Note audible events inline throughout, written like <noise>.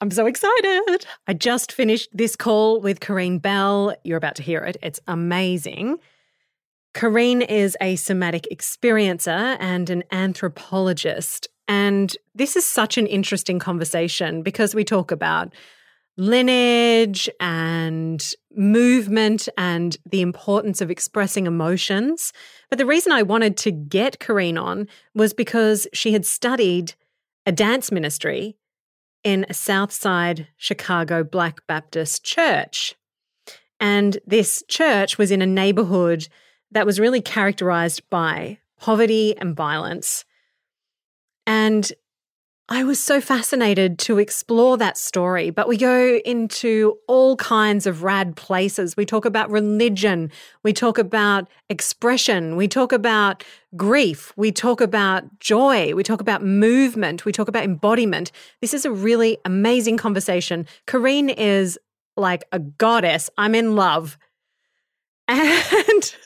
I'm so excited. I just finished this call with Kareen Bell. You're about to hear it. It's amazing. Kareen is a somatic experiencer and an anthropologist. And this is such an interesting conversation because we talk about lineage and movement and the importance of expressing emotions. But the reason I wanted to get Kareen on was because she had studied a dance ministry in a Southside Chicago Black Baptist church. And this church was in a neighborhood that was really characterized by poverty and violence. And I was so fascinated to explore that story, but we go into all kinds of rad places. We talk about religion, we talk about expression, we talk about grief, we talk about joy, we talk about movement, we talk about embodiment. This is a really amazing conversation. Kareen is like a goddess. I'm in love. <laughs> And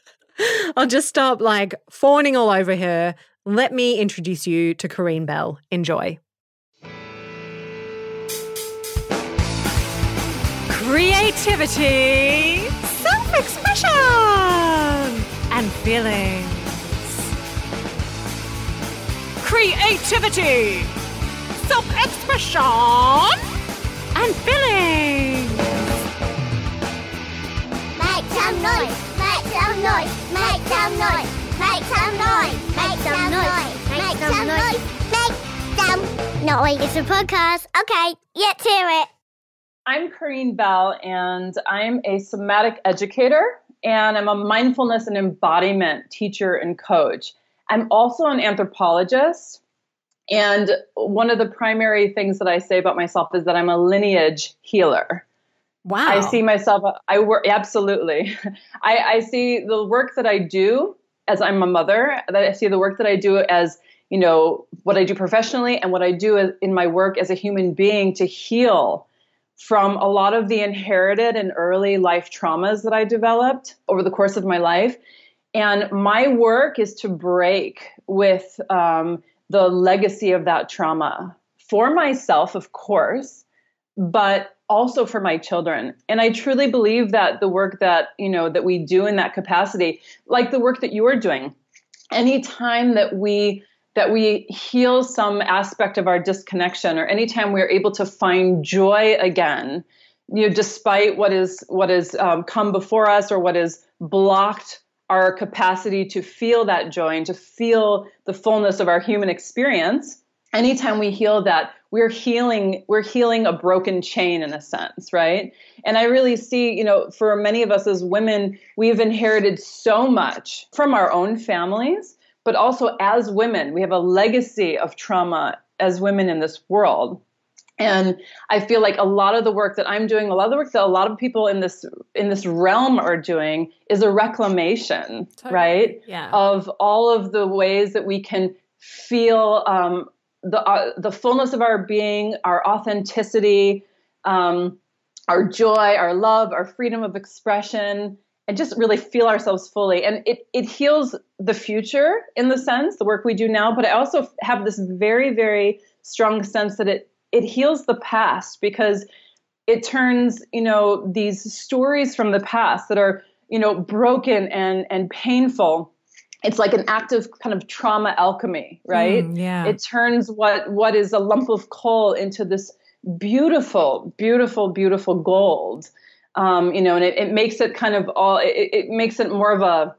I'll just stop like fawning all over her. Let me introduce you to Kareen Bell. Enjoy. Creativity, self expression, and feelings. Creativity, self expression, and feelings. Make some noise, make some noise, make some noise, make some noise, make some noise, make some noise, make some noise. It's a podcast. Okay, let's hear it. I'm Kareen Bell, and I'm a somatic educator, and I'm a mindfulness and embodiment teacher and coach. I'm also an anthropologist, and one of the primary things that I say about myself is that I'm a lineage healer. Wow. I see myself, I work, absolutely. <laughs> I, I see the work that I do as I'm a mother, that I see the work that I do as you know what I do professionally and what I do in my work as a human being to heal from a lot of the inherited and early life traumas that I developed over the course of my life. And my work is to break with um, the legacy of that trauma for myself, of course, but also for my children. And I truly believe that the work that, you know, that we do in that capacity, like the work that you are doing, anytime that we that we heal some aspect of our disconnection or anytime we're able to find joy again you know despite what is what has um, come before us or what has blocked our capacity to feel that joy and to feel the fullness of our human experience anytime we heal that we're healing we're healing a broken chain in a sense right? And i really see you know for many of us as women we've inherited so much from our own families but also as women, we have a legacy of trauma as women in this world. And I feel like a lot of the work that I'm doing, a lot of the work that a lot of people in this in this realm are doing is a reclamation, totally. right? Yeah. Of all of the ways that we can feel um, the uh, the fullness of our being, our authenticity, um, our joy, our love, our freedom of expression, and just really feel ourselves fully. And it, it heals the future in the sense, the work we do now, but I also have this very, very strong sense that it, it heals the past because it turns, you know, these stories from the past that are, you know, broken and, and painful. It's like an active kind of trauma alchemy, right? Mm, yeah. It turns what what is a lump of coal into this beautiful, beautiful, beautiful gold um, you know, and it, it makes it kind of all, it, it makes it more of a,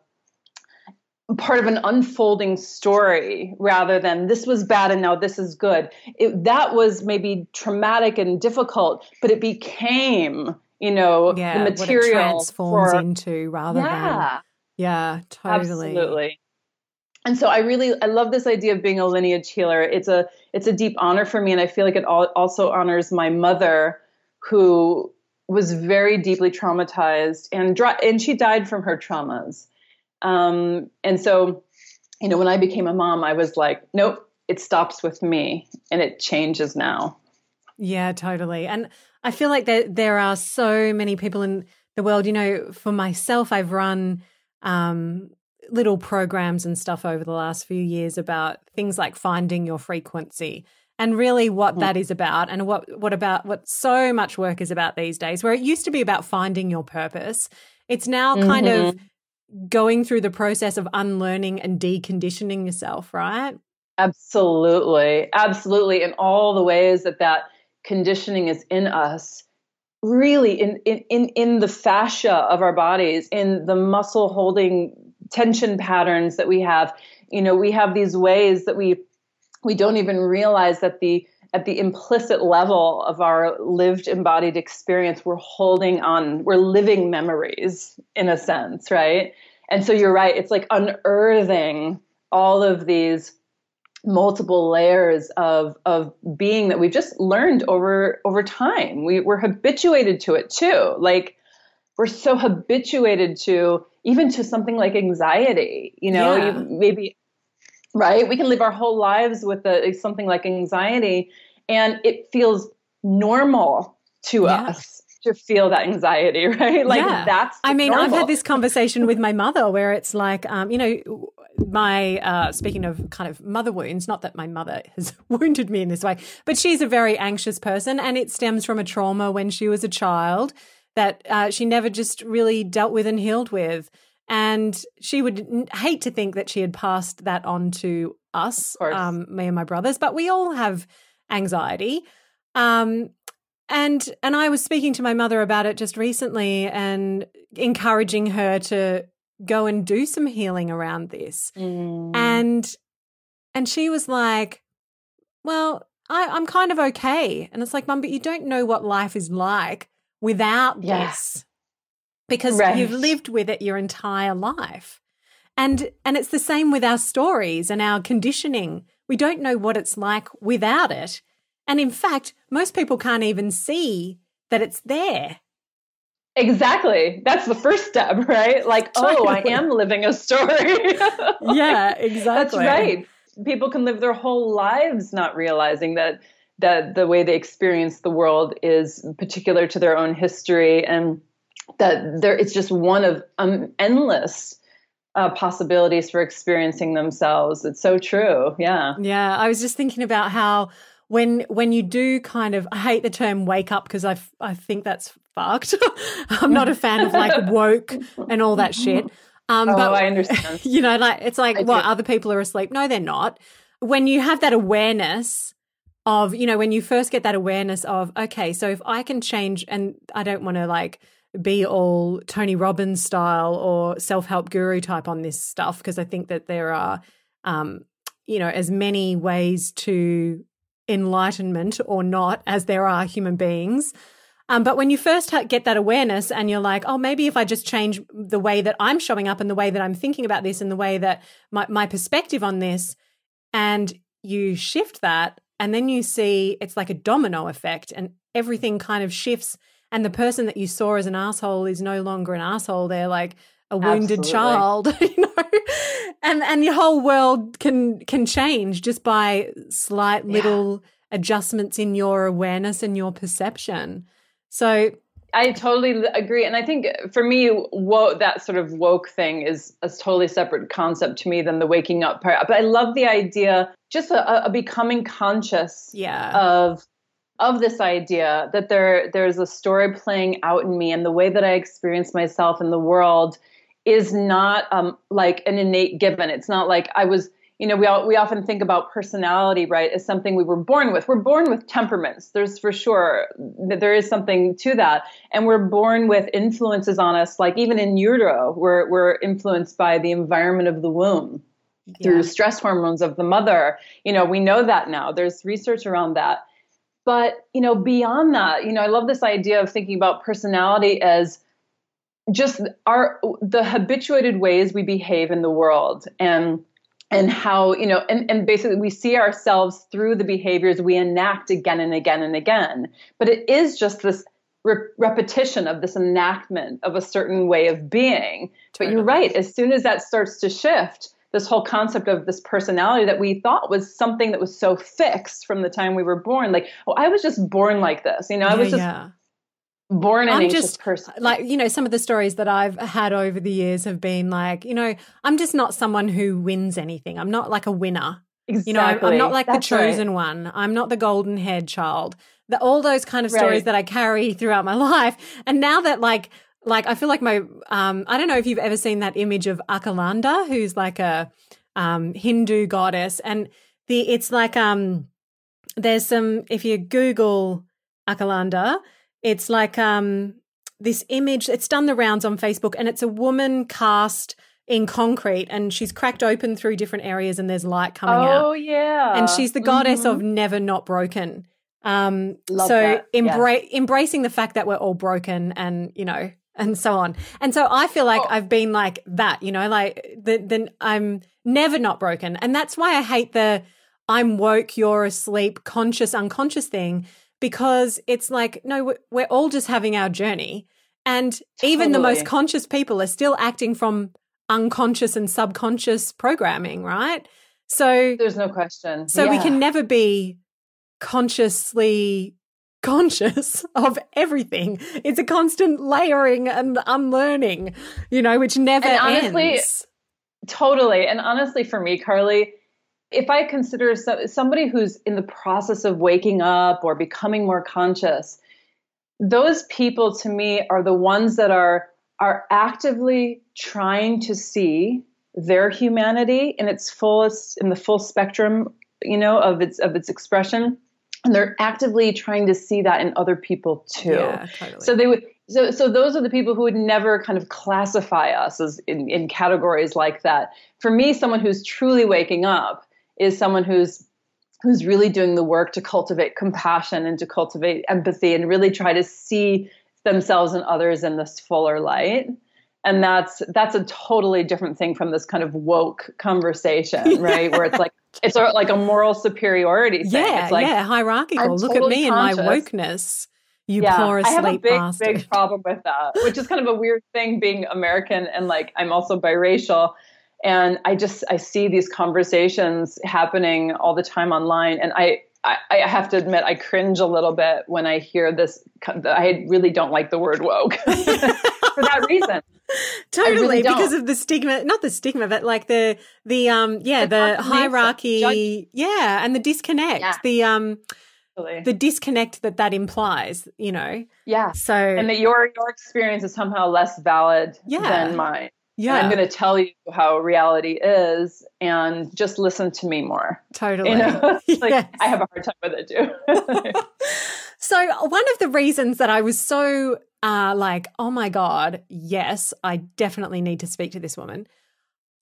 part of an unfolding story rather than this was bad and now this is good. It, that was maybe traumatic and difficult, but it became, you know, yeah, the material transforms for, into rather yeah, than yeah, totally, absolutely. And so I really I love this idea of being a lineage healer. It's a it's a deep honor for me, and I feel like it also honors my mother, who was very deeply traumatized and and she died from her traumas. Um, and so, you know, when I became a mom, I was like, nope, it stops with me and it changes now. Yeah, totally. And I feel like there there are so many people in the world. You know, for myself, I've run um, little programs and stuff over the last few years about things like finding your frequency and really what that is about and what what about what so much work is about these days where it used to be about finding your purpose it's now kind mm-hmm. of going through the process of unlearning and deconditioning yourself right? Absolutely. Absolutely. In all the ways that that conditioning is in us really in in in the fascia of our bodies in the muscle holding tension patterns that we have. You know we have these ways that we we don't even realize that the at the implicit level of our lived embodied experience we're holding on we're living memories in a sense right? And so you're right it's like unearthing all of these multiple layers of of being that we've just learned over over time. We, we're habituated to it too. Like we're so habituated to even to something like anxiety you know yeah. you, maybe right? We can live our whole lives with a, something like anxiety, and it feels normal to yeah. us to feel that anxiety, <laughs> right? Like yeah. that's. I mean, normal. I've had this conversation with my mother where it's like, um, you know, my uh, speaking of kind of mother wounds. Not that my mother <laughs> has wounded me in this way, but she's a very anxious person, and it stems from a trauma when she was a child that uh, she never just really dealt with and healed with. And she would hate to think that she had passed that on to us, um, me and my brothers, but we all have anxiety. Um, and and I was speaking to my mother about it just recently and encouraging her to go and do some healing around this. Mm. And and she was like, Well, I, am kind of okay. And it's like, Mum, but you don't know what life is like without yes. this because right. you've lived with it your entire life. And and it's the same with our stories and our conditioning. We don't know what it's like without it. And in fact, most people can't even see that it's there. Exactly. That's the first step, <laughs> right? Like, oh, I am living a story. <laughs> yeah, exactly. That's right. People can live their whole lives not realizing that that the way they experience the world is particular to their own history and that there it's just one of um, endless uh, possibilities for experiencing themselves. It's so true. Yeah. Yeah. I was just thinking about how when when you do kind of I hate the term wake up because I I think that's fucked. <laughs> I'm not a fan of like <laughs> woke and all that shit. Um, oh, but I understand. <laughs> You know, like it's like what other people are asleep. No, they're not. When you have that awareness of, you know, when you first get that awareness of, okay, so if I can change, and I don't want to like be all Tony Robbins style or self help guru type on this stuff because I think that there are, um, you know, as many ways to enlightenment or not as there are human beings. Um, but when you first get that awareness and you're like, oh, maybe if I just change the way that I'm showing up and the way that I'm thinking about this and the way that my, my perspective on this, and you shift that, and then you see it's like a domino effect and everything kind of shifts and the person that you saw as an asshole is no longer an asshole they're like a wounded Absolutely. child <laughs> you know and and your whole world can can change just by slight little yeah. adjustments in your awareness and your perception so I totally agree, and I think for me, wo- that sort of woke thing is a totally separate concept to me than the waking up part. But I love the idea, just a, a becoming conscious, yeah. of of this idea that there there's a story playing out in me and the way that I experience myself in the world is not um, like an innate given. It's not like I was, you know, we all, we often think about personality, right, as something we were born with. We're born with temperaments. There's for sure that there is something to that, and we're born with influences on us. Like even in utero, we're we're influenced by the environment of the womb through stress hormones of the mother. You know, we know that now. There's research around that. But, you know, beyond that, you know, I love this idea of thinking about personality as just our the habituated ways we behave in the world and and how you know and, and basically we see ourselves through the behaviors we enact again and again and again. But it is just this re- repetition of this enactment of a certain way of being. But you're right as soon as that starts to shift this whole concept of this personality that we thought was something that was so fixed from the time we were born. Like, oh, I was just born like this. You know, I was just yeah. born an I'm anxious just, person. Like, you know, some of the stories that I've had over the years have been like, you know, I'm just not someone who wins anything. I'm not like a winner. Exactly. You know, I'm, I'm not like That's the chosen right. one. I'm not the golden haired child. The, all those kind of stories Right. that I carry <laughs> throughout my life. And now that like, like I feel like my, um, I don't know if you've ever seen that image of Akalanda, who's like a um, Hindu goddess, and the it's like um, there's some if you Google Akalanda, it's like um this image. It's done the rounds on Facebook, and it's a woman cast in concrete, and she's cracked open through different areas, and there's light coming out Oh yeah. and she's the goddess Mhm. of never not broken. Um, Love so embra- embracing the fact that we're all broken, and you know, and so on. And so I feel like Oh. I've been like that, you know, like the, then I'm never not broken, and that's why I hate the I'm woke, you're asleep, conscious, unconscious thing because it's like no, we're- we're all just having our journey, and even the most conscious people are still acting from unconscious and subconscious programming, right? So There's no question. so we can never be consciously conscious <laughs> of everything. It's a constant layering and unlearning, you know, which never And honestly, ends. Totally. And honestly, for me, Carly, if I consider so, somebody who's in the process of waking up or becoming more conscious, those people to me are the ones that are are actively trying to see their humanity in its fullest in the full spectrum, you know, of its of its expression. And they're actively trying to see that in other people too. Yeah, totally. So they would so so those are the people who would never kind of classify us as in, in categories like that. For me, someone who's truly waking up is someone who's who's really doing the work to cultivate compassion and to cultivate empathy and really try to see themselves and others in this fuller light. And that's that's a totally different thing from this kind of woke conversation, <laughs> right? Where it's like it's sort of like a moral superiority thing. yeah, it's like, yeah, hierarchical. I'm Look at totally me and my wokeness. You yeah, poor I have a asleep big, bastard. big problem with that, which is kind of a weird thing being American and like I'm also biracial. And I just I see these conversations happening all the time online, and I I, I have to admit I cringe a little bit when I hear this. I really don't like the word woke <laughs> <laughs> for that reason. <laughs> totally really because of the stigma not the stigma but like the the um yeah The the, hierarchy yeah and the disconnect Yeah. the um the disconnect that that implies you know Yeah, so and that your your experience is somehow less valid Yeah. than mine. Yeah I'm going to tell you how reality is, and just listen to me more. totally You know, <laughs> like Yes. I have a hard time with it too. <laughs> So one of the reasons that I was so uh, like, oh my god, yes, I definitely need to speak to this woman,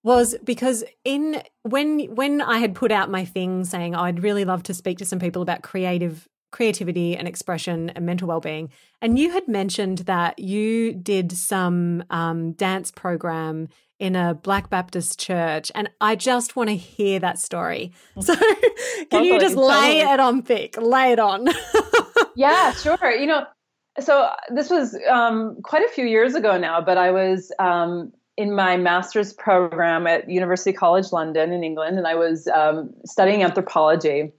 was because in when when I had put out my thing saying oh, I'd really love to speak to some people about creative creativity and expression and mental well-being, and you had mentioned that you did some um, dance program in a Black Baptist church, and I just want to hear that story. So <laughs> can you just lay it on thick, lay it on? <laughs> yeah, sure. You know, so this was um, quite a few years ago now, but I was um, in my master's program at University College London in England, and I was um, studying anthropology.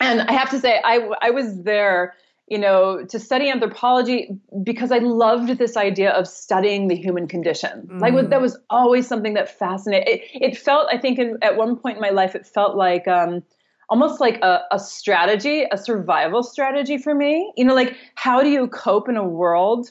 And I have to say, I, I was there, you know, to study anthropology because I loved this idea of studying the human condition. Like Mm. that was always something that fascinated. It, it felt, I think, in, at one point in my life, it felt like um, almost like a, a strategy, a survival strategy for me. You know, like how do you cope in a world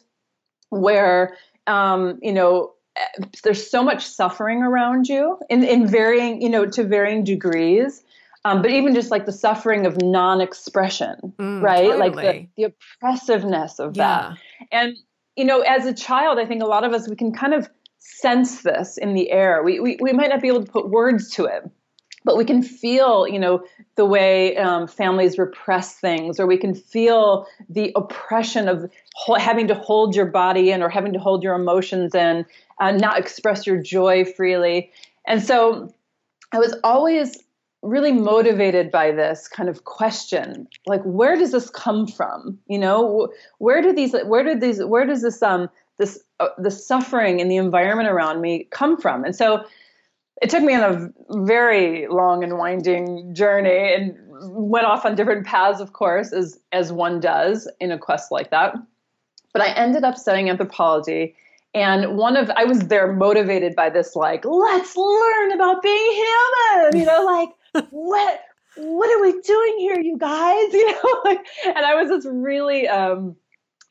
where, um, you know, eh, there's so much suffering around you in, in varying, you know, to varying degrees. Um, but even just like the suffering of non-expression, Mm, right? Like the, the oppressiveness of Yeah. that. And you know, as a child, I think a lot of us we can kind of sense this in the air. We we, we might not be able to put words to it, but we can feel, you know, the way um, families repress things, or we can feel the oppression of ho- having to hold your body in, or having to hold your emotions in, and not express your joy freely. And so, I was always really motivated by this kind of question like where does this come from? You know where do these where do these where does this um this uh, the suffering in the environment around me come from? And so it took me on a very long and winding journey and went off on different paths of course as as one does in a quest like that. But i ended up studying anthropology and one of i was there motivated by this like let's learn about being human you know like what what are we doing here, you guys? <laughs> You know, and I was just really um,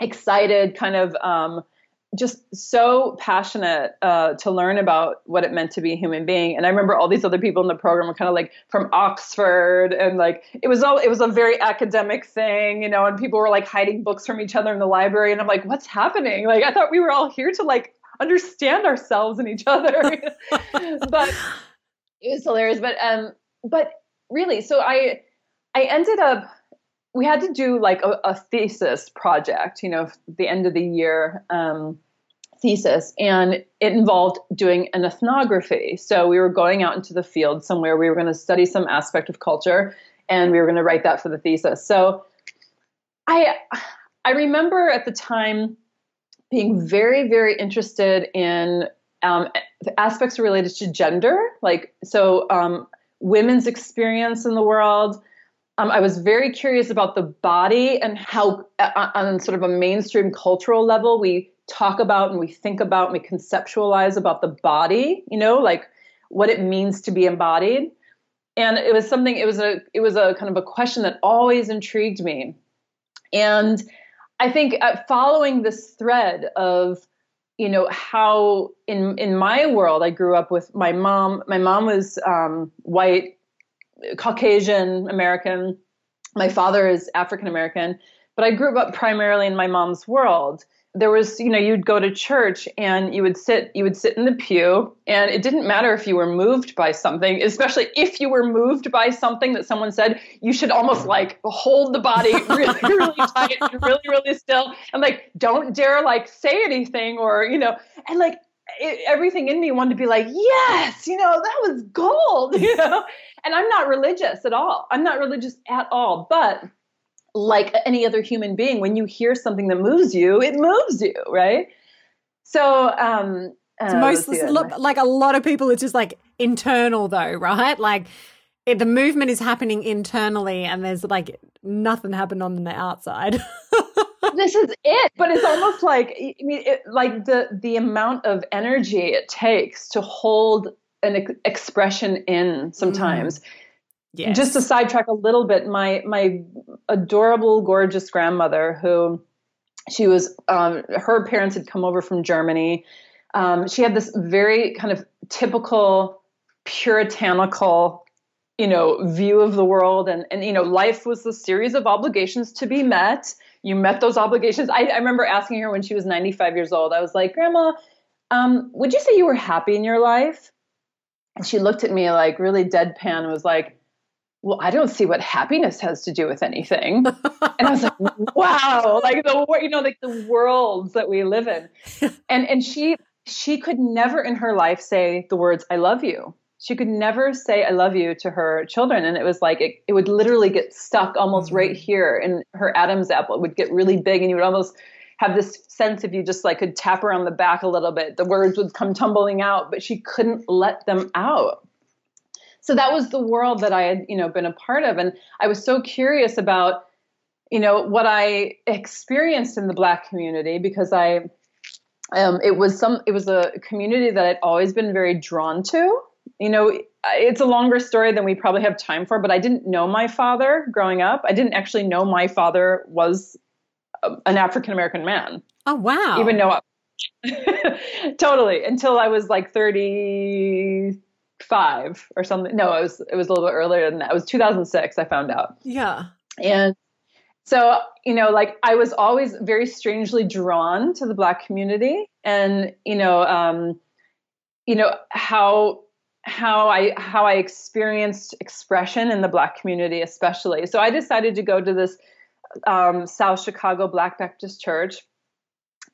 excited, kind of um, just so passionate uh, to learn about what it meant to be a human being. And I remember all these other people in the program were kind of like from Oxford, and like it was all it was a very academic thing, you know. And people were like hiding books from each other in the library, and I'm like, what's happening? Like I thought we were all here to like understand ourselves and each other, <laughs> but it was hilarious. But um, but really, so I I ended up we had to do like a, a thesis project, you know, the end of the year um, thesis, and it involved doing an ethnography. So we were going out into the field somewhere. We were going to study some aspect of culture, and we were going to write that for the thesis. So I I remember at the time being very very interested in um, aspects related to gender, like so um, women's experience in the world. Um, I was very curious about the body and how, uh, on sort of a mainstream cultural level, we talk about and we think about and we conceptualize about the body. You know, like what it means to be embodied. And it was something. It was a. It was a kind of a question that always intrigued me. And I think uh, following this thread of you know how in in my world I grew up with my mom. My mom was um, white, Caucasian American. My father is African American, but I grew up primarily in my mom's world there was you know you'd go to church and you would sit you would sit in the pew and it didn't matter if you were moved by something especially if you were moved by something that someone said you should almost like hold the body <laughs> really really tight and really really still and like don't dare like say anything or you know and like it, everything in me wanted to be like yes you know that was gold <laughs> you know? And i'm not religious at all. I'm not religious at all but like any other human being, when you hear something that moves you, it moves you, right? So, um, uh, most like a lot of people, it's just like internal though, right? Like it, the movement is happening internally, and there's like nothing happened on the outside. <laughs> this is it, but it's almost like I mean, it, like the the amount of energy it takes to hold an ex- expression in sometimes. Mm Yes. Just to sidetrack a little bit, my my adorable, gorgeous grandmother, who she was, um, her parents had come over from Germany. Um, she had this very kind of typical puritanical, you know, view of the world, and and you know, life was a series of obligations to be met. You met those obligations. I, I remember asking her when she was 95 years old. I was like, Grandma, um, would you say you were happy in your life? And she looked at me like really deadpan and was like, well, I don't see what happiness has to do with anything. and I was like, wow, like the you know, like the worlds that we live in. <laughs> And and she she could never in her life say the words I love you. She could never say I love you to her children. And it was like it, it would literally get stuck almost right mm-hmm. here in her Adam's apple. It would get really big and you would almost have this sense if you just like could tap her on the back a little bit, the words would come tumbling out, but she couldn't let them out so that was the world that I had, you know, been a part of. And I was so curious about, you know, what I experienced in the black community because I, um, it was some, it was a community that I'd always been very drawn to. You know, it's a longer story than we probably have time for, but I didn't know my father growing up. I didn't actually know my father was an African American man. Oh, wow. Even though <laughs> totally until I was like 30 five or something. No, it was it was a little bit earlier than that. It was 2006. I found out. Yeah. And so you know, like I was always very strangely drawn to the Black community, and you know, um, you know how how I how I experienced expression in the Black community, especially. So I decided to go to this um, South Chicago Black Baptist Church,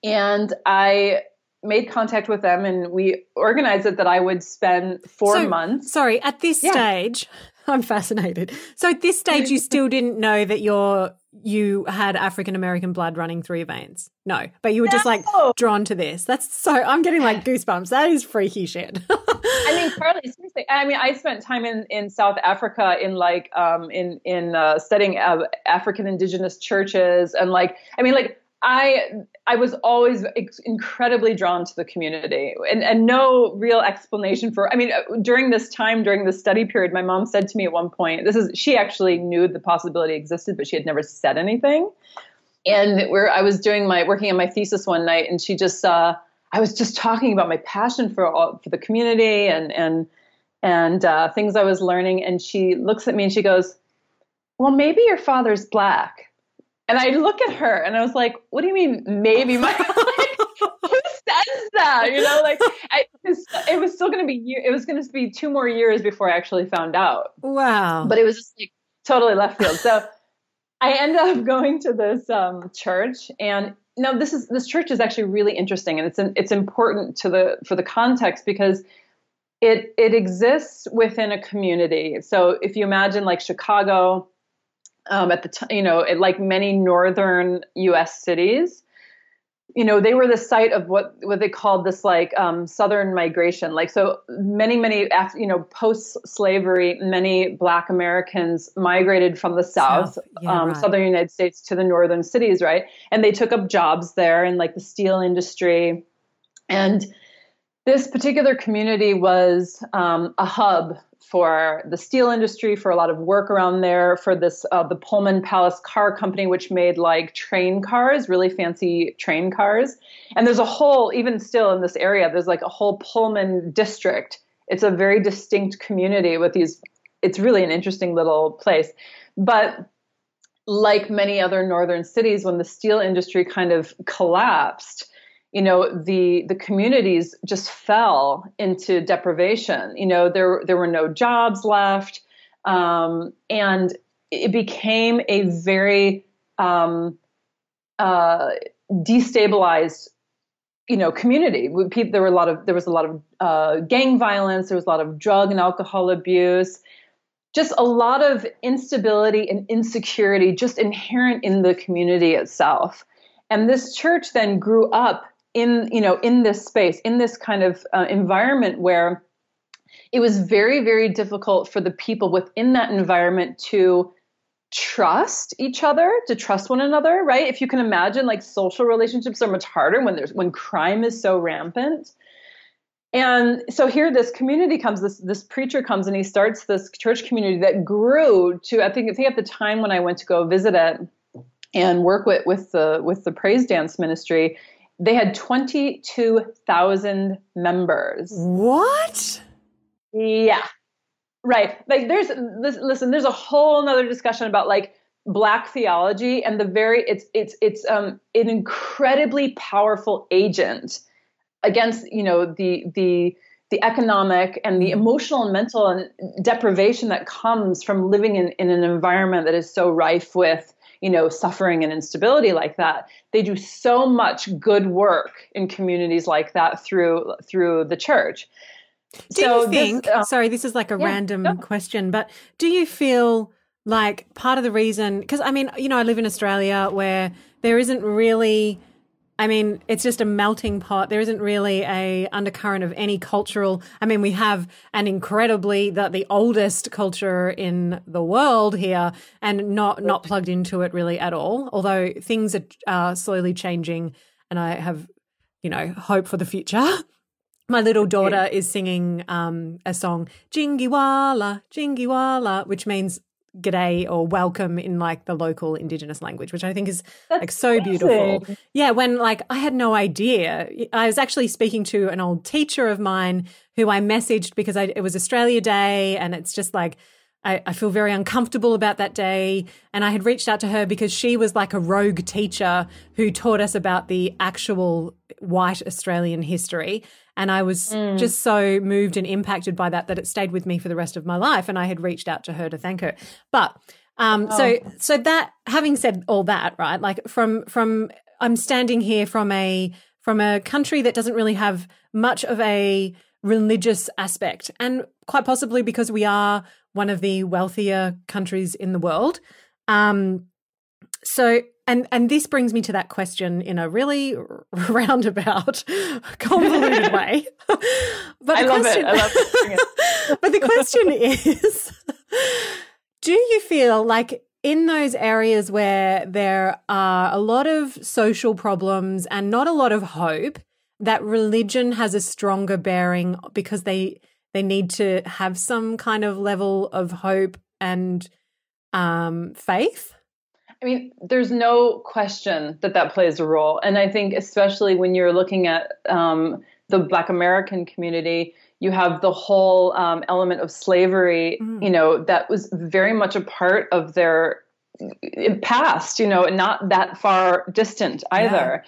and I made contact with them and we organized it that I would spend four so, months. Sorry, at this yeah. stage, <laughs> I'm fascinated. So at this stage, you <laughs> still didn't know that you're you had African American blood running through your veins. No, but you were no. just like drawn to this. That's so. I'm getting like goosebumps. That is freaky shit. <laughs> I mean, Carly, seriously. I mean, I spent time in, in South Africa in like um in in uh, studying uh, African indigenous churches and like I mean like I I was always incredibly drawn to the community, and and no real explanation for. I mean, uh, during this time, during the study period, my mom said to me at one point, "This is." She actually knew the possibility existed, but she had never said anything. And where I was doing my working on my thesis one night, and she just saw. I was just talking about my passion for all, for the community and and and uh, things I was learning, and she looks at me and she goes, "Well, maybe your father's black." And I look at her and I was like, what do you mean, maybe? My, <laughs> who says that? You know, like I, it was still going to be, it was going to be two more years before I actually found out. Wow. But it was just like totally left field. So I ended up going to this um, church and now this is this church is actually really interesting and it's an, it's important to the for the context because it it exists within a community. So if you imagine like Chicago, um, at the time, you know, it, like many northern U.S. cities, you know, they were the site of what what they called this like um, southern migration. Like so, many many after, you know post slavery, many Black Americans migrated from the South, South yeah, um, right. southern United States to the northern cities, right? And they took up jobs there in like the steel industry, and this particular community was um, a hub for the steel industry, for a lot of work around there, for this uh, the Pullman Palace Car Company, which made like train cars, really fancy train cars. And there's a whole, even still in this area, there's like a whole Pullman district. It's a very distinct community with these. It's really an interesting little place, but like many other northern cities, when the steel industry kind of collapsed you know the the communities just fell into deprivation. You know there there were no jobs left um, and it became a very um, uh, destabilized you know community. There were a lot of there was a lot of uh, gang violence there was a lot of drug and alcohol abuse. Just a lot of instability and insecurity just inherent in the community itself. And this church then grew up in you know in this space in this kind of uh, environment where it was very very difficult for the people within that environment to trust each other to trust one another right? If you can imagine like social relationships are much harder when there's when crime is so rampant. And so here this community comes this this preacher comes and he starts this church community that grew to i think i think at the time when i went to go visit it and work with with the with the praise dance ministry they had 22,000 members. What? Yeah. Right. Like there's listen, there's a whole nother discussion about like black theology and the very it's it's it's um an incredibly powerful agent against, you know, the the the economic and the emotional and mental and deprivation that comes from living in, in an environment that is so rife with you know suffering and instability like that they do so much good work in communities like that through through the church do so you think this, uh, sorry this is like a yeah, random no. question but do you feel like part of the reason because i mean you know i live in australia where there isn't really I mean, it's just a melting pot. There isn't really a undercurrent of any cultural. I mean, we have an incredibly the, the oldest culture in the world here, and not not plugged into it really at all. Although things are uh, slowly changing, and I have, you know, hope for the future. <laughs> My little daughter is singing um, a song, Jingiwala, Jingiwala, which means g'day or welcome in like the local indigenous language which i think is That's like so amazing. beautiful yeah when like i had no idea i was actually speaking to an old teacher of mine who i messaged because I, it was australia day and it's just like I, I feel very uncomfortable about that day. And I had reached out to her because she was like a rogue teacher who taught us about the actual white Australian history. And I was mm. just so moved and impacted by that that it stayed with me for the rest of my life. And I had reached out to her to thank her. But um, oh. so so that having said all that, right? Like from from I'm standing here from a from a country that doesn't really have much of a religious aspect, and quite possibly because we are one of the wealthier countries in the world. Um, so, and and this brings me to that question in a really <laughs> roundabout, <laughs> convoluted <laughs> way. but I love question, it. I love it. but the question is, do you feel like in those areas where there are a lot of social problems and not a lot of hope, that religion has a stronger bearing because they they need to have some kind of level of hope and um, faith. I mean, there's no question that that plays a role, and I think especially when you're looking at um, the Black American community, you have the whole um, element of slavery. Mm. You know, that was very much a part of their past. You know, not that far distant either,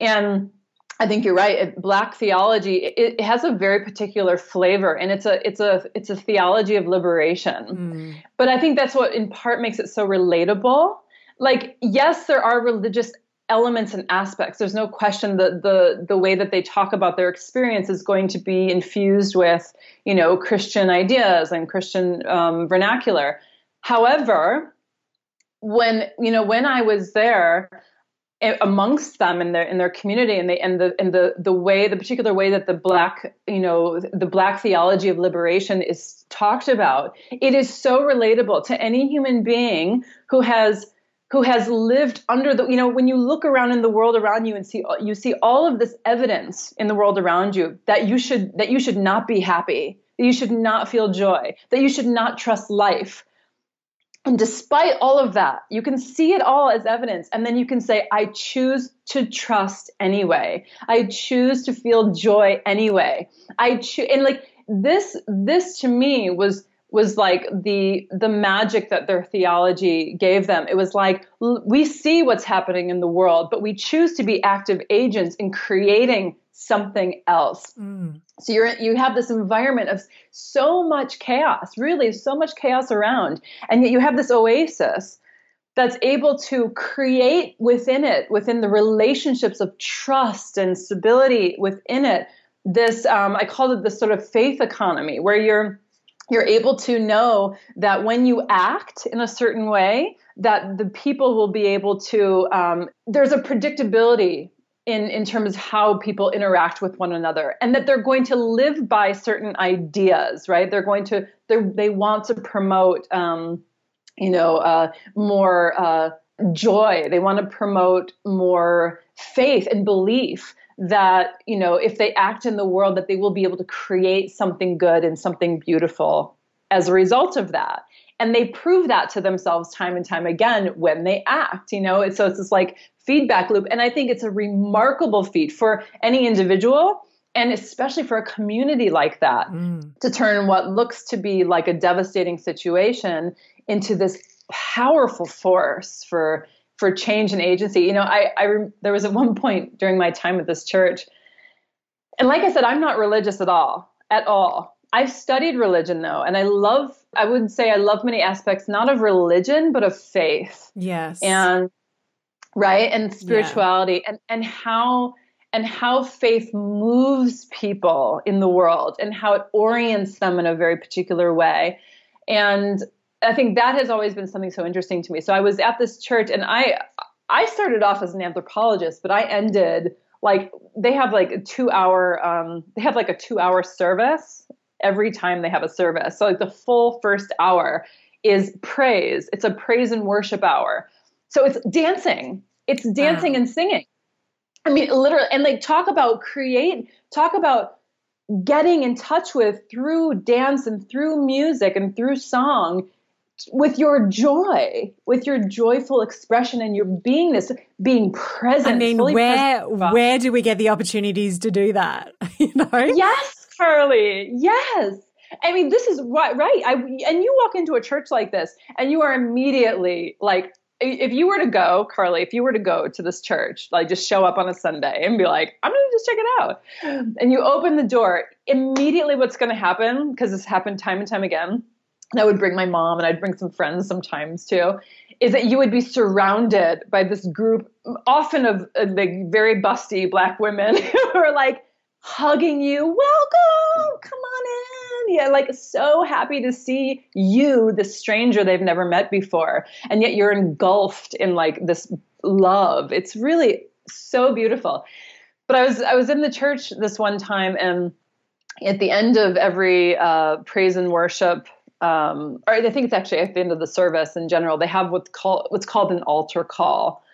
yeah. and I think you're right. Black theology it, it, has a very particular flavor, and it's a it's a it's a theology of liberation. Mm. But I think that's what in part makes it so relatable. Like, yes, there are religious elements and aspects. There's no question that the the way that they talk about their experience is going to be infused with you know Christian ideas and Christian um, vernacular. However, when you know when I was there amongst them in their in their community and they and the and the the way the particular way that the black you know the black theology of liberation is talked about it is so relatable to any human being who has who has lived under the you know when you look around in the world around you and see you see all of this evidence in the world around you that you should that you should not be happy that you should not feel joy that you should not trust life and despite all of that, you can see it all as evidence. And then you can say, I choose to trust anyway. I choose to feel joy anyway. I choose, and like this, this to me was, was like the the magic that their theology gave them it was like we see what's happening in the world but we choose to be active agents in creating something else. Mm. So you're you have this environment of so much chaos, really so much chaos around, and yet you have this oasis that's able to create within it, within the relationships of trust and stability within it, this um, I called it the sort of faith economy, where you're you're able to know that when you act in a certain way, that the people will be able to. Um, there's a predictability in, in terms of how people interact with one another and that they're going to live by certain ideas right they're going to they want to promote um, you know uh, more uh, joy they want to promote more faith and belief that you know if they act in the world that they will be able to create something good and something beautiful as a result of that and they prove that to themselves time and time again when they act you know so it's this like feedback loop. And I think it's a remarkable feat for any individual and especially for a community like that mm. to turn what looks to be like a devastating situation into this powerful force for for change and agency. You know, I, I there was at <laughs> one point during my time at this church, and like I said, I'm not religious at all, at all. I've studied religion though, and I love. I would say I love many aspects, not of religion, but of faith. Yes. And right and spirituality yeah. and and how and how faith moves people in the world and how it orients them in a very particular way and i think that has always been something so interesting to me so i was at this church and i i started off as an anthropologist but i ended like they have like a two hour um, they have like a two hour service every time they have a service so like the full first hour is praise it's a praise and worship hour so it's dancing. It's dancing wow. and singing. I mean, literally, and like talk about create, talk about getting in touch with through dance and through music and through song with your joy, with your joyful expression and your beingness, being present. I mean, where present. where do we get the opportunities to do that? <laughs> you know? Yes, Carly. Yes. I mean, this is right, right. I, and you walk into a church like this, and you are immediately like if you were to go, Carly, if you were to go to this church, like just show up on a Sunday and be like, I'm going to just check it out. And you open the door, immediately what's going to happen, because this happened time and time again, and I would bring my mom and I'd bring some friends sometimes too, is that you would be surrounded by this group, often of like very busty black women <laughs> who are like hugging you, welcome, come on in yeah, like so happy to see you, the stranger they've never met before. And yet you're engulfed in like this love. It's really so beautiful. But I was I was in the church this one time and at the end of every uh, praise and worship um, or I think it's actually at the end of the service in general, they have what's called what's called an altar call.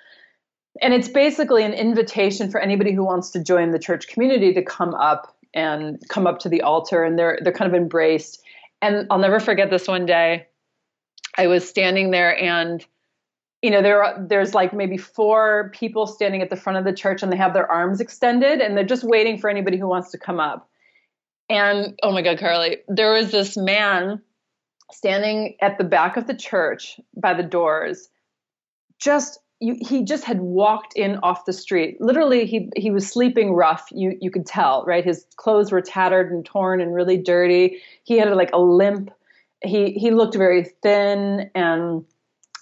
And it's basically an invitation for anybody who wants to join the church community to come up and come up to the altar and they're they're kind of embraced. And I'll never forget this one day. I was standing there and you know there are, there's like maybe four people standing at the front of the church and they have their arms extended and they're just waiting for anybody who wants to come up and oh my god carly there was this man standing at the back of the church by the doors just you, he just had walked in off the street literally he he was sleeping rough you you could tell right his clothes were tattered and torn and really dirty he had like a limp he he looked very thin and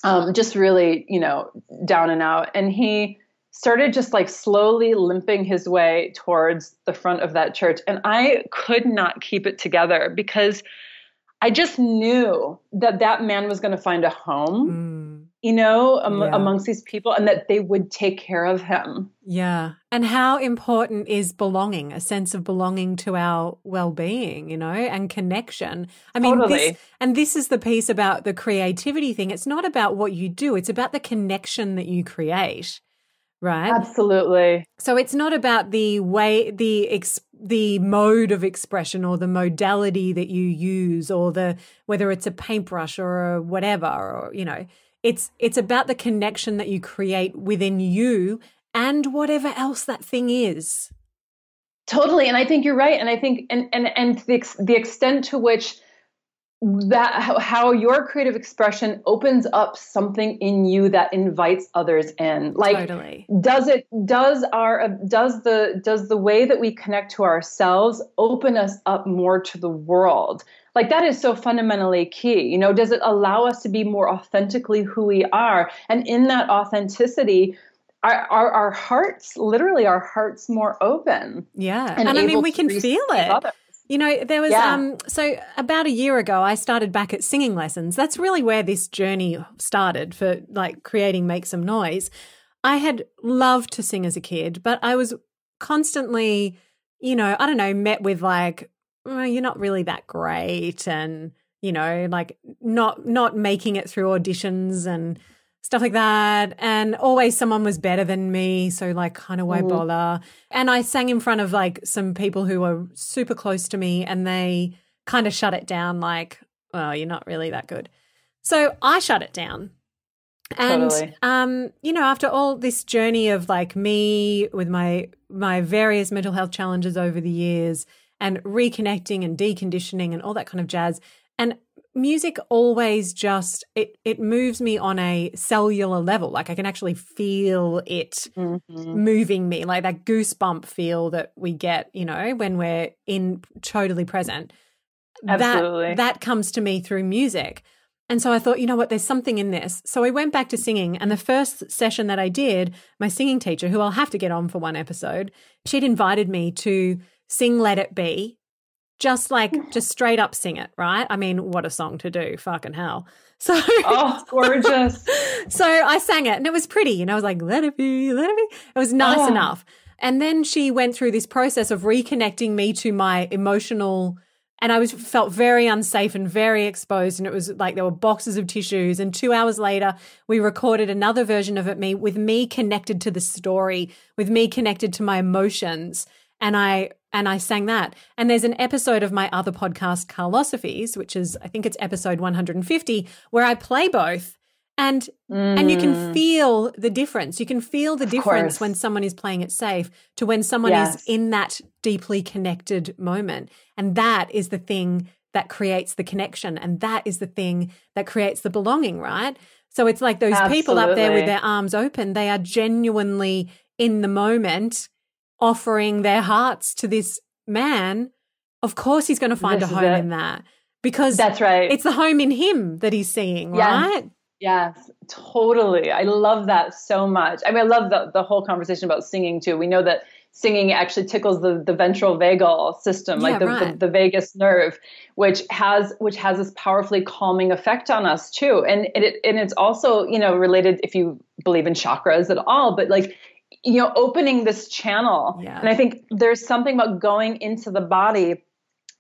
um, just really, you know, down and out. And he started just like slowly limping his way towards the front of that church. And I could not keep it together because I just knew that that man was going to find a home. Mm you know, am- yeah. amongst these people and that they would take care of him. Yeah. And how important is belonging, a sense of belonging to our well-being, you know, and connection. I mean, totally. this, and this is the piece about the creativity thing. It's not about what you do, it's about the connection that you create. Right? Absolutely. So it's not about the way the ex, the mode of expression or the modality that you use or the whether it's a paintbrush or a whatever or you know it's it's about the connection that you create within you and whatever else that thing is. Totally, and I think you're right. And I think and and and the the extent to which that how, your creative expression opens up something in you that invites others in. Like totally. does it does our does the does the way that we connect to ourselves open us up more to the world? Like that is so fundamentally key you know? Does it allow us to be more authentically who we are? And in that authenticity our, our, our hearts literally our hearts more open. Yeah. And, and i mean we can feel it. others. You know, there was yeah. um so about a year ago I started back at singing lessons. That's really where this journey started for like creating Make Some Noise. I had loved to sing as a kid, but I was constantly, you know, I don't know, met with like oh, you're not really that great and you know, like not not making it through auditions and stuff like that. And always someone was better than me. So, like, kind of why mm-hmm. bother? And I sang in front of like some people who were super close to me and they kind of shut it down, like, well, you're not really that good. So I shut it down. And totally. um, you know, after all this journey of like me with my my various mental health challenges over the years and reconnecting and deconditioning and all that kind of jazz, music always just it it moves me on a cellular level like i can actually feel it mm-hmm. moving me like that goosebump feel that we get you know when we're in totally present Absolutely. that that comes to me through music and so I thought, you know what, there's something in this. So I went back to singing. And the first session that I did, my singing teacher, who I'll have to get on for one episode, she'd invited me to sing Let It Be just like <laughs> just straight up sing it, right? I mean, what a song to do, fucking hell. <laughs> So Oh, <laughs> gorgeous. so I sang it and it was pretty, and I was like, let it be, let it be. It was nice oh. enough. And then she went through this process of reconnecting me to my emotional and I was felt very unsafe and very exposed. And it was like there were boxes of tissues. And two hours later, we recorded another version of it me with me connected to the story, with me connected to my emotions. And I and I sang that. And there's an episode of my other podcast, Carlosophies, which is I think it's episode 150, where I play both. And mm. and you can mm. feel the difference. You can feel the of difference course. when someone is playing it safe to when someone yes. is in that deeply connected moment. And that is the thing that creates the connection. And that is the thing that creates the belonging, right? So it's like those Absolutely. people up there with their arms open, they are genuinely in the moment offering their hearts to this man, of course he's going to find this a home in that because that's right. It's the home in him that he's seeing, yes. right? Yes, totally. I love that so much. I mean, I love the, the whole conversation about singing too. We know that singing actually tickles the, the ventral vagal system, yeah, like the, right. the, the, vagus nerve, which has which has this powerfully calming effect on us too. And it and it's also you know related if you believe in chakras at all, but like you know opening this channel yeah. and i think there's something about going into the body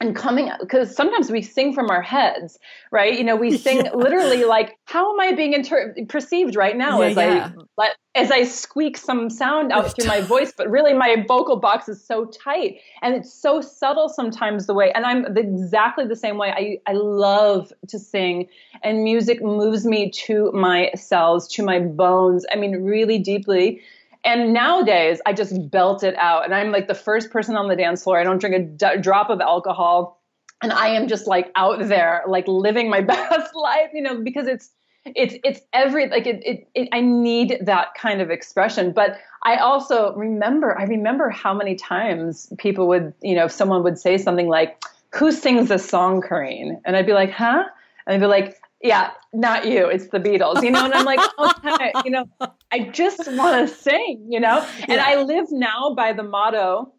and coming because sometimes we sing from our heads right you know we sing <laughs> yeah. literally like how am i being inter- perceived right now yeah, as yeah. i let as i squeak some sound out through my voice but really my vocal box is so tight and it's so subtle sometimes the way and i'm exactly the same way i i love to sing and music moves me to my cells to my bones i mean really deeply and nowadays, I just belt it out. And I'm like the first person on the dance floor. I don't drink a d- drop of alcohol. And I am just like out there, like living my <laughs> best life, you know, because it's, it's, it's every, like it, it, it, I need that kind of expression. But I also remember, I remember how many times people would, you know, if someone would say something like, who sings this song, Corrine? And I'd be like, huh? And I'd be like, yeah, not you. It's the Beatles, you know. And I'm like, <laughs> okay, you know, I just want to sing, you know. And. I live now by the motto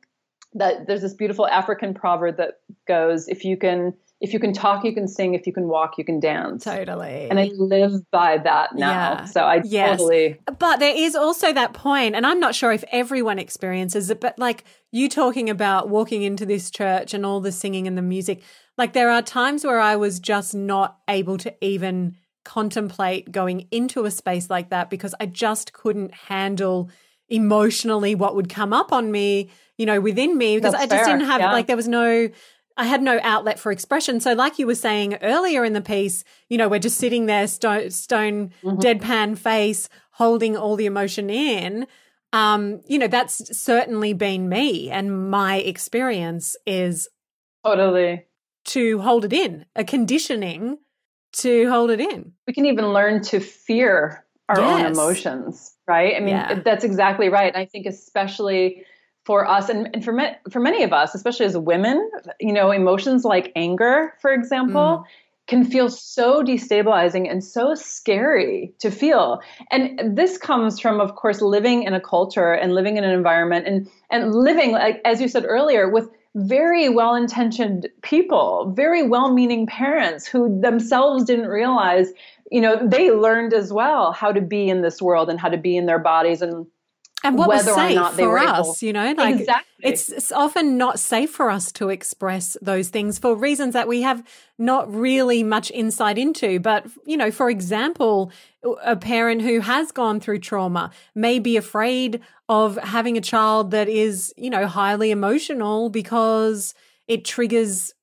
that there's this beautiful African proverb that goes, if you can if you can talk, you can sing. If you can walk, you can dance. Totally. And I live by that now. Yeah. So I yes. totally. But there is also that point, and I'm not sure if everyone experiences it, but like you talking about walking into this church and all the singing and the music, like there are times where I was just not able to even contemplate going into a space like that because I just couldn't handle emotionally what would come up on me, you know, within me because That's I just fair. didn't have yeah. like there was no I had no outlet for expression. So, like you were saying earlier in the piece, you know, we're just sitting there, stone, stone mm-hmm. deadpan face, holding all the emotion in. Um, you know, that's certainly been me. And my experience is totally to hold it in, a conditioning to hold it in. We can even learn to fear our yes. own emotions, right? I mean, yeah. that's exactly right. I think, especially for us and, and for, me, for many of us, especially as women, you know, emotions like anger, for example, mm. can feel so destabilizing and so scary to feel. And this comes from, of course, living in a culture and living in an environment and, and living, like, as you said earlier, with very well intentioned people, very well meaning parents who themselves didn't realize, you know, they learned as well how to be in this world and how to be in their bodies and and what was safe or not they for us, able. you know, like exactly. it's, it's often not safe for us to express those things for reasons that we have not really much insight into. But, you know, for example, a parent who has gone through trauma may be afraid of having a child that is, you know, highly emotional because it triggers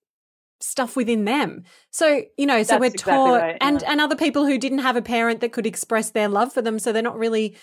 stuff within them. So, you know, so That's we're exactly taught right, and and other people who didn't have a parent that could express their love for them so they're not really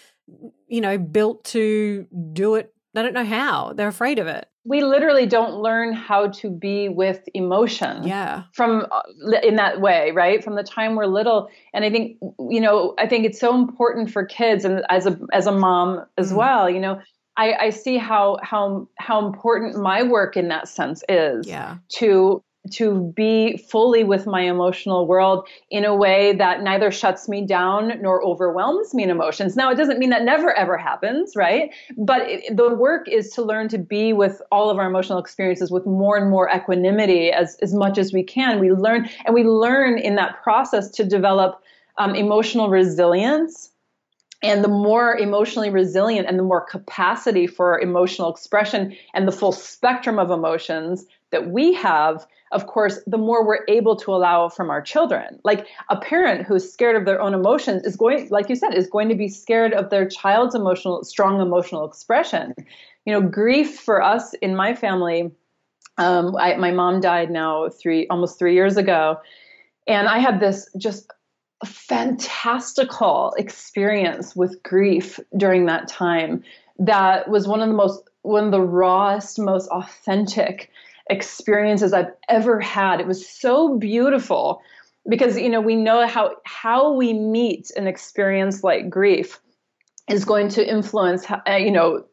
you know, built to do it. They don't know how. They're afraid of it. We literally don't learn how to be with emotion. Yeah. From uh, in that way, right? From the time we're little, and I think you know, I think it's so important for kids, and as a as a mom as mm. well, you know, I, I, see how how how important my work in that sense is yeah. to to be fully with my emotional world in a way that neither shuts me down nor overwhelms me in emotions. Now, it doesn't mean that never ever happens, right? But it, the work is to learn to be with all of our emotional experiences with more and more equanimity as, as much as we can. We learn, and we learn in that process to develop um, emotional resilience. And the more emotionally resilient and the more capacity for emotional expression and the full spectrum of emotions that we have, of course, the more we're able to allow from our children. Like a parent who's scared of their own emotions is going, like you said, is going to be scared of their child's emotional, strong emotional expression. You know, grief for us in my family, um, I, my mom died now three, almost three years ago. And I had this just fantastical experience with grief during that time that was one of the most one of the rawest most authentic experiences I've ever had. It was so beautiful because you know we know how how we meet an experience like grief is going to influence uh, you know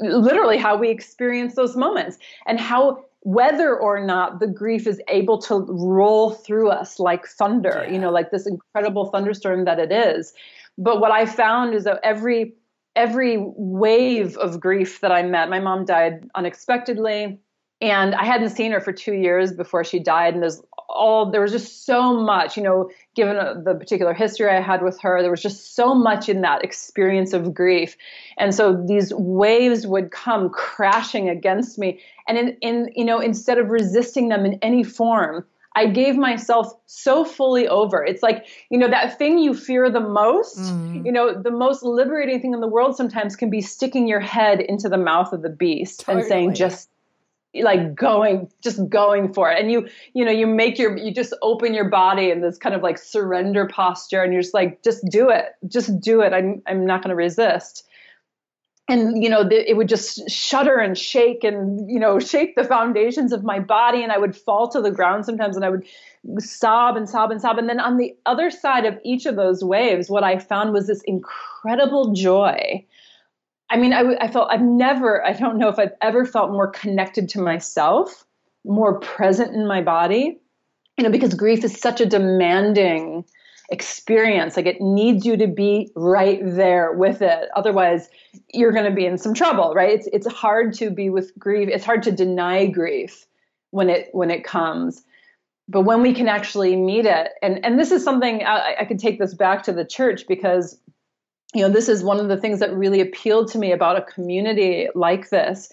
literally how we experience those moments and how whether or not the grief is able to roll through us like thunder yeah. you know like this incredible thunderstorm that it is but what i found is that every every wave of grief that i met my mom died unexpectedly and I hadn't seen her for two years before she died. And there's all, there was just so much, you know, given uh, the particular history I had with her, there was just so much in that experience of grief. And so these waves would come crashing against me. And in, in you know, instead of resisting them in any form, I gave myself so fully over. It's like, you know, that thing you fear the most, mm. you know, the most liberating thing in the world sometimes can be sticking your head into the mouth of the beast totally. and saying, just like going just going for it. And you you know you make your you just open your body in this kind of like surrender posture and you're just like just do it just do it. I'm i'm not going to resist. And you know the, it would just shudder and shake and you know shake the foundations of my body and i would fall to the ground sometimes and i would sob and sob and sob. And then on the other side of each of those waves what i found was this incredible joy i mean I, I felt i've never i don't know if i've ever felt more connected to myself more present in my body you know because grief is such a demanding experience. Like it needs you to be right there with it. Otherwise, you're going to be in some trouble, right? It's it's hard to be with grief. It's hard to deny grief when it when it comes. But when we can actually meet it, and and this is something I, I could take this back to the church because you know this is one of the things that really appealed to me about a community like this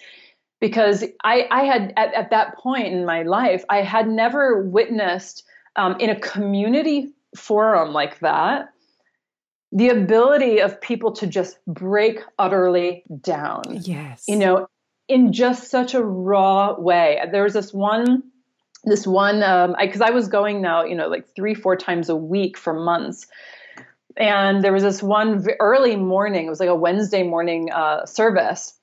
because I, I had at, at that point in my life I had never witnessed um, in a community forum like that, the ability of people to just break utterly down. Yes. You know, in just such a raw way. There was this one, this one, um, because I, I was going now, you know, like three, four times a week for months. And there was this one early morning, it was like a Wednesday morning uh, service.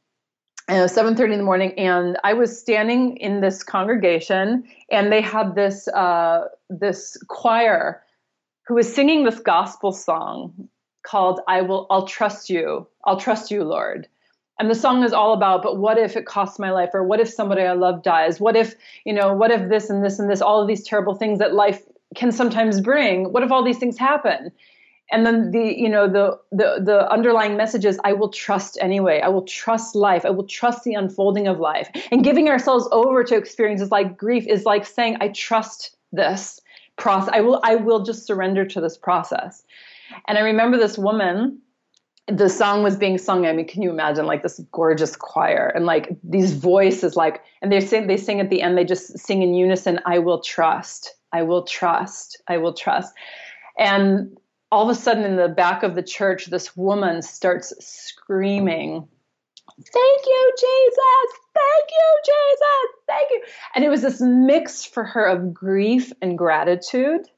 And it was 7.30 in the morning and i was standing in this congregation and they had this uh, this choir who was singing this gospel song called I will I'll trust you. I'll trust you, Lord. And the song is all about, but what if it costs my life? Or what if somebody I love dies? What if, you know, what if this and this and this, all of these terrible things that life can sometimes bring? What if all these things happen? And then the, you know, the the the underlying message is I will trust anyway. I will trust life. I will trust the unfolding of life. And giving ourselves over to experiences like grief is like saying, I trust this process. I will I will just surrender to this process. And I remember this woman the song was being sung. I mean, can you imagine like this gorgeous choir and like these voices, like, and they sing, they sing at the end, they just sing in unison, I will trust, I will trust, I will trust. And all of a sudden in the back of the church, this woman starts screaming, Thank you, Jesus. Thank you, Jesus. Thank you. And it was this mix for her of grief and gratitude.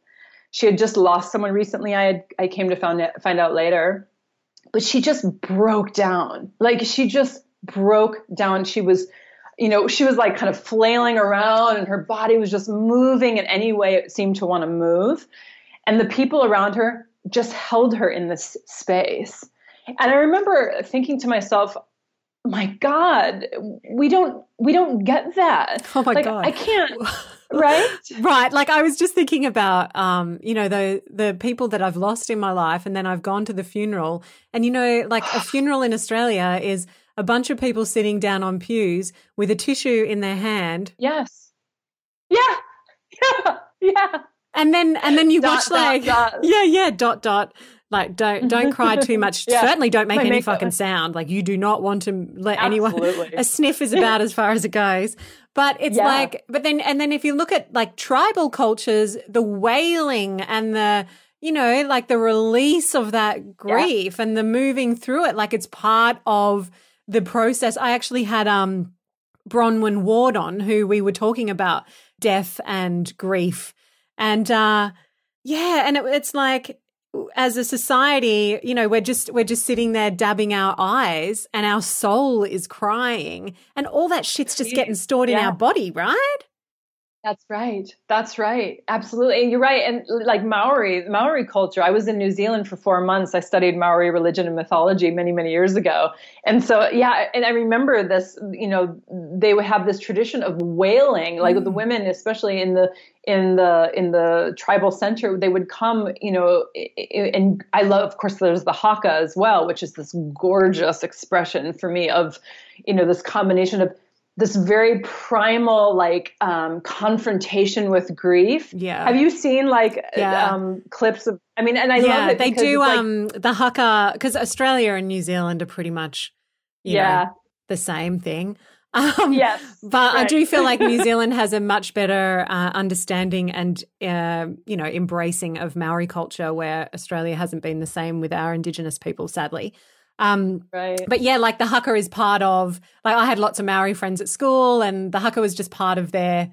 She had just lost someone recently. I had I came to find find out later, but she just broke down. Like she just broke down. She was, you know, she was like kind of flailing around, and her body was just moving in any way it seemed to want to move. And the people around her just held her in this space. And I remember thinking to myself, my god we don't we don't get that. <laughs> Oh my like, god. I can't <laughs> right? Right. Like i was just thinking about um you know the the people that i've lost in my life and then i've gone to the funeral. And you know like a <sighs> funeral in australia is a bunch of people sitting down on pews with a tissue in their hand. Yes. Yeah. <laughs> Yeah. Yeah and then and then you dot, watch like dot, dot. <laughs> yeah yeah dot dot like don't don't <laughs> cry too much. yeah. Certainly don't make any fucking sound. Like you do not want to let <laughs> Absolutely. anyone a sniff is about as far as it goes. But it's yeah. like but then and then if you look at like tribal cultures, the wailing and the you know, like the release of that grief yeah. and the moving through it, like it's part of the process. I actually had um Bronwyn Ward on who we were talking about death and grief. And uh yeah, and it, it's like as a society, you know, we're just we're just sitting there dabbing our eyes and our soul is crying and all that shit's just getting stored yeah. in our body, right? That's right. That's right. Absolutely. And you're right. And like Maori, Maori culture, I was in New Zealand for four months. I studied Maori religion and mythology many, many years ago. And so, yeah, and I remember this, you know, they would have this tradition of wailing, like mm. the women, especially in the, in the, in the tribal center, they would come, you know, and I love, of course, there's the haka as well, which is this gorgeous expression for me of, you know, this combination of this very primal like um, confrontation with grief. Yeah. Have you seen like Yeah. um, clips of? I mean, and I yeah, love it. they do like- um the haka because Australia and New Zealand are pretty much you yeah. know, the same thing. <laughs> Um, yes. But I do feel like New <laughs> Zealand has a much better uh, understanding and, uh, you know, embracing of Maori culture, where Australia hasn't been the same with our Indigenous people, sadly. Um, Right. but yeah, like the haka is part of. Like I had lots of Maori friends at school, and the haka was just part of their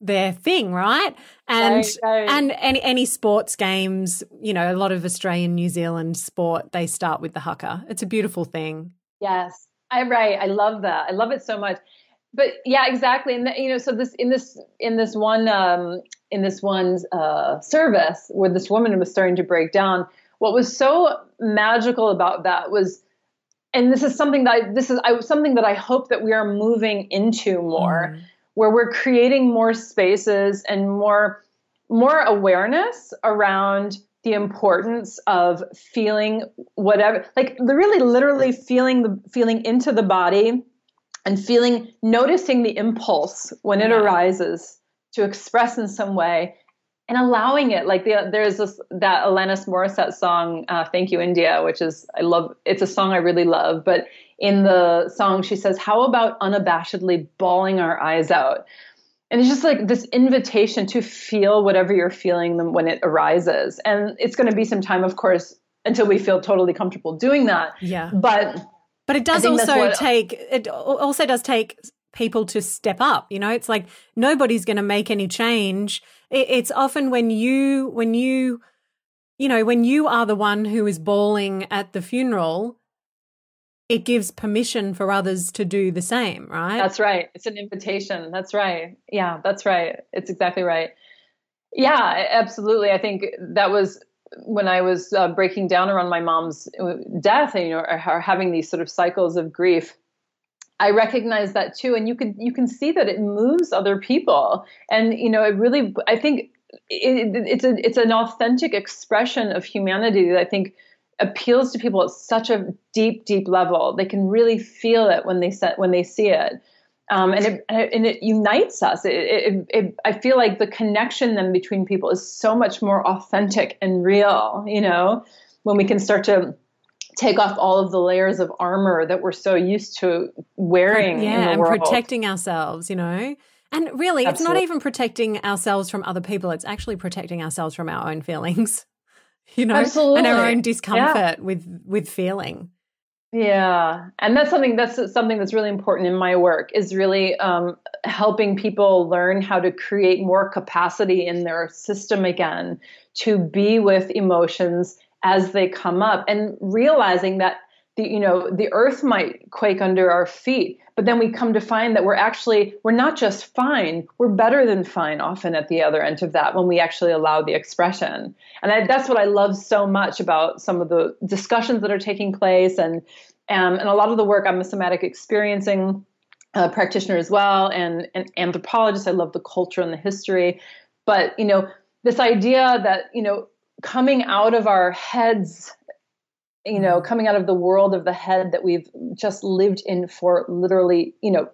their thing, right? And Right, right. and any any sports games, you know, a lot of Australian, New Zealand sport, they start with the haka. It's a beautiful thing. Yes, I right. I love that. I love it so much. But yeah, exactly. And you know, so this in this in this one um, in this one uh, service where this woman was starting to break down, what was so magical about that was, and this is something that I, this is I, something that I hope that we are moving into more, Mm. where we're creating more spaces and more more awareness around the importance of feeling whatever like the really literally feeling the feeling into the body and feeling noticing the impulse when it Yeah. arises to express in some way and allowing it like the, there's this that Alanis Morissette song uh, thank you india which is i love it's a song i really love but in the song she says how about unabashedly bawling our eyes out? And it's just like this invitation to feel whatever you're feeling when it arises. And it's going to be some time of course until we feel totally comfortable doing that. Yeah. but But it does also take it also does take people to step up. You know, it's like nobody's going to make any change. It's often when you when you you know when you are the one who is bawling at the funeral, it gives permission for others to do the same, right? That's right. It's an invitation. That's right. Yeah, that's right. It's exactly right. Yeah, absolutely. I think that was when I was uh, breaking down around my mom's uh, death, and, you know, or, having these sort of cycles of grief. I recognize that too, and you can you can see that it moves other people, and you know, it really. I think it, it's a it's an authentic expression of humanity that I think appeals to people at such a deep, deep level. They can really feel it when they set when they see it, um, and it and it unites us. It, it, it, I feel like the connection then between people is so much more authentic and real. You know, when we can start to take off all of the layers of armor that we're so used to wearing yeah, in the and world. protecting ourselves. You know. And really, it's not even protecting ourselves from other people. It's actually protecting ourselves from our own feelings, <laughs> you know, and our own discomfort with with feeling. Yeah, and that's something that's something that's really important in my work is really um, helping people learn how to create more capacity in their system again to be with emotions as they come up, and realizing that the you know the earth might quake under our feet, but then we come to find that we're actually we're not just fine, we're better than fine often at the other end of that when we actually allow the expression, and I, that's what I love so much about some of the discussions that are taking place and um, and a lot of the work I'm a somatic experiencing uh, practitioner as well and an anthropologist. I love the culture and the history, but you know this idea that you know coming out of our heads, you know, coming out of the world of the head that we've just lived in for literally you know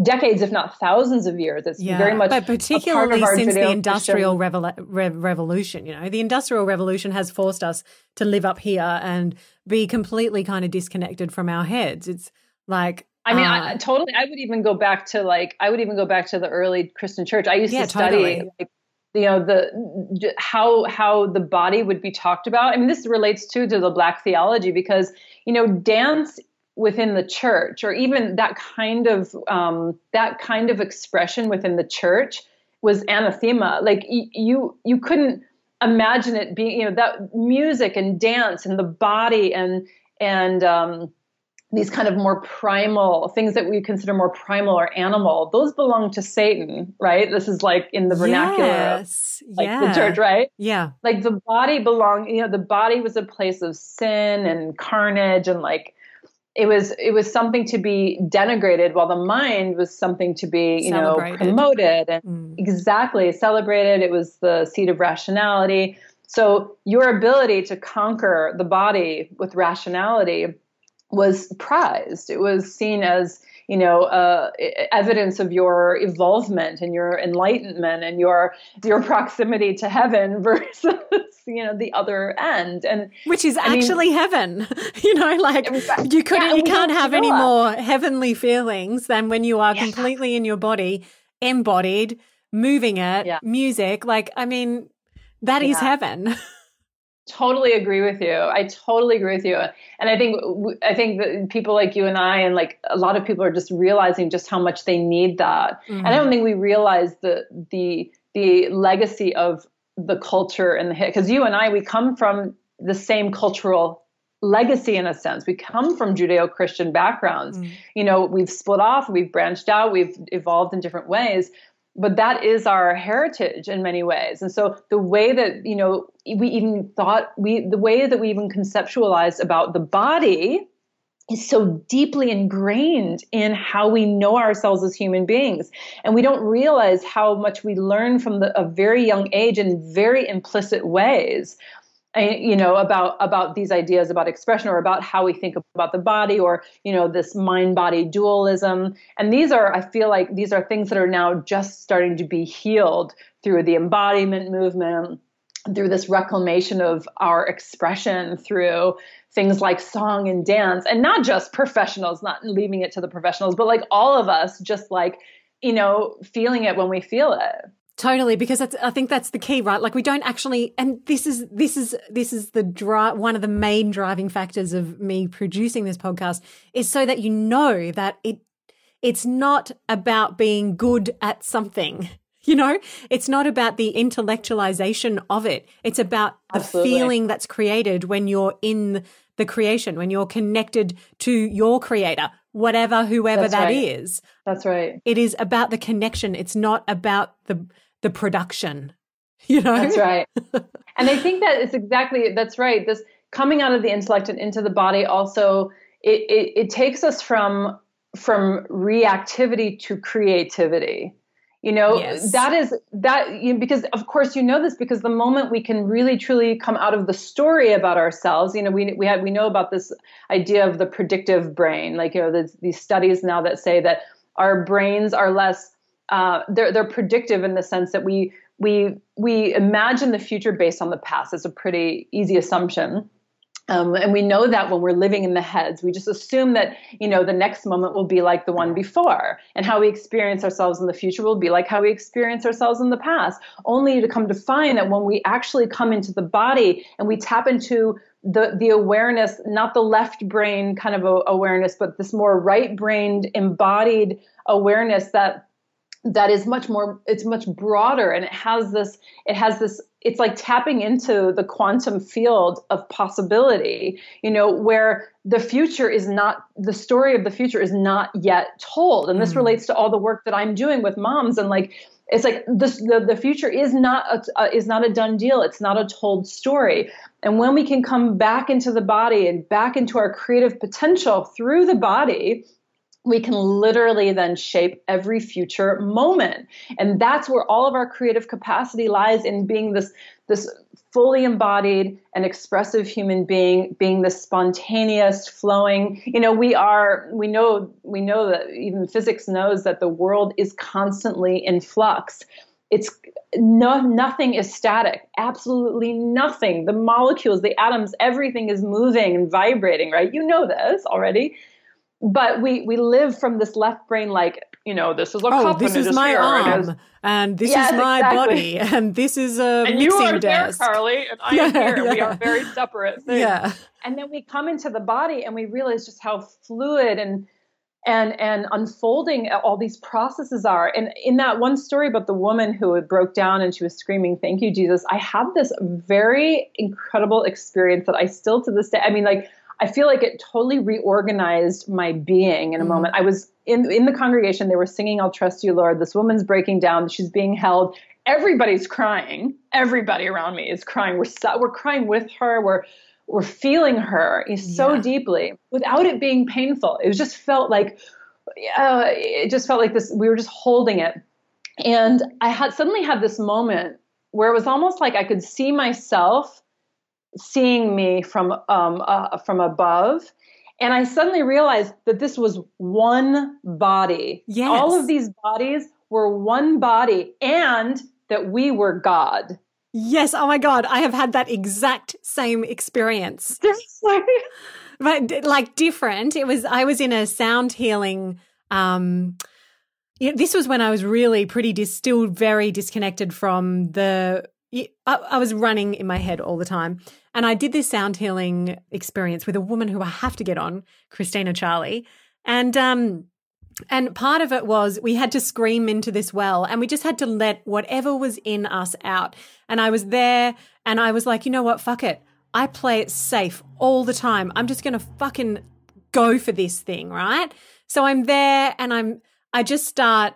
decades, if not thousands of years. It's Yeah, very much but particularly of our since the industrial revol- rev- revolution. You know, the industrial revolution has forced us to live up here and be completely kind of disconnected from our heads. It's like, I mean, uh, I, totally. I would even go back to like I would even go back to the early Christian church. I used Yeah, to study, totally. like, you know, the how how the body would be talked about. I mean, this relates too to the Black theology because you know, dance within the church, or even that kind of um, that kind of expression within the church, was anathema. Like y- you you couldn't imagine it being you know that music and dance and the body and and um, these kind of more primal things that we consider more primal or animal those belong to satan right? This is like in the vernacular of yes, like yeah, the church right? Yeah, like the body belonged you know the body was a place of sin and carnage and like it was it was something to be denigrated while the mind was something to be you know promoted and Mm. exactly celebrated. It was the seat of rationality. So your ability to conquer the body with rationality was prized. It was seen as you know uh, evidence of your evolvement and your enlightenment and your your proximity to heaven <laughs> versus you know the other end. And which is I actually mean, heaven. <laughs> You know like you couldn't yeah, you can't have any more heavenly feelings than when you are yeah. completely in your body embodied moving it yeah. music. Like i mean that is heaven <laughs> totally agree with you i totally agree with you and i think i think that people like you and i and like a lot of people are just realizing just how much they need that mm-hmm. and i don't think we realize the the the legacy of the culture and the hit because you and I we come from the same cultural legacy in a sense. We come from Judeo-Christian backgrounds. Mm. You know, we've split off, we've branched out, we've evolved in different ways, but that is our heritage in many ways. And so the way that, you know, we even thought we the way that we even conceptualized about the body is so deeply ingrained in how we know ourselves as human beings and we don't realize how much we learn from the, a very young age in very implicit ways Eh, you know about about these ideas about expression or about how we think about the body or you know this mind body dualism. And these are i feel like these are things that are now just starting to be healed through the embodiment movement through this reclamation of our expression through things like song and dance. And not just professionals not leaving it to the professionals but like all of us just like you know feeling it when we feel it totally because that's, I think that's the key right like we don't actually and this is this is this is the dri- one of the main driving factors of me producing this podcast is so that you know that it it's not about being good at something <laughs> you know, it's not about the intellectualization of it. It's about Absolutely. the feeling that's created when you're in the creation, when you're connected to your creator, whatever, whoever That's that right. is. That's right. It is about the connection. It's not about the the production. <laughs> You know? That's right. and I think that it's exactly that's right. This coming out of the intellect and into the body also it, it, it takes us from from reactivity to creativity you know yes. that is that you know, because of course you know this because the moment we can really truly come out of the story about ourselves you know we we had we know about this idea of the predictive brain like you know there's these studies now that say that our brains are less uh, they're they're predictive in the sense that we we we imagine the future based on the past it's a pretty easy assumption um, and we know that when we're living in the heads, we just assume that, you know, the next moment will be like the one before. And how we experience ourselves in the future will be like how we experience ourselves in the past. Only to come to find that when we actually come into the body and we tap into the, the awareness, not the left brain kind of a, awareness, but this more right brained embodied awareness that that is much more it's much broader and it has this it has this it's like tapping into the quantum field of possibility you know where the future is not the story of the future is not yet told. And this mm. relates to all the work that i'm doing with moms and like it's like this, the, the future is not a, uh, is not a done deal. It's not a told story. And when we can come back into the body and back into our creative potential through the body we can literally then shape every future moment. And that's where all of our creative capacity lies in being this this fully embodied and expressive human being being this spontaneous flowing. You know we are we know we know that even physics knows that the world is constantly in flux. It's no nothing is static. Absolutely nothing. The molecules the atoms everything is moving and vibrating right? You know this already but we we live from this left brain like you know this is a oh, this is my arm and this yes, is my exactly. body and this is a and mixing you are desk. there carly and i'm <laughs> here yeah. we are very separate things. yeah and then we come into the body and we realize just how fluid and and and unfolding all these processes are and in that one story about the woman who broke down and she was screaming thank you jesus i had this very incredible experience that i still to this day i mean like I feel like it totally reorganized my being in a mm-hmm. moment. I was in in the congregation, they were singing I'll trust you, Lord. This woman's breaking down, she's being held. Everybody's crying. Everybody around me is crying. We're we're crying with her. We're we're feeling her so yeah. deeply without it being painful. It just felt like uh, it just felt like this we were just holding it. And I had suddenly had this moment where it was almost like I could see myself seeing me from um, uh, from above And I suddenly realized that this was one body. Yes. All of these bodies were one body and that we were God. Yes. Oh my God. I have had that exact same experience. <laughs> but like different. It was, I was in a sound healing, um, yeah, this was when I was really pretty dis- still very disconnected from the. I, I was running in my head all the time, and I did this sound healing experience with a woman who I have to get on, Christina Charlie, and um, and part of it was we had to scream into this well and we just had to let whatever was in us out. And I was there and I was like, you know what? Fuck it. I play it safe all the time. I'm just going to fucking go for this thing, right? So I'm there and I'm, I just start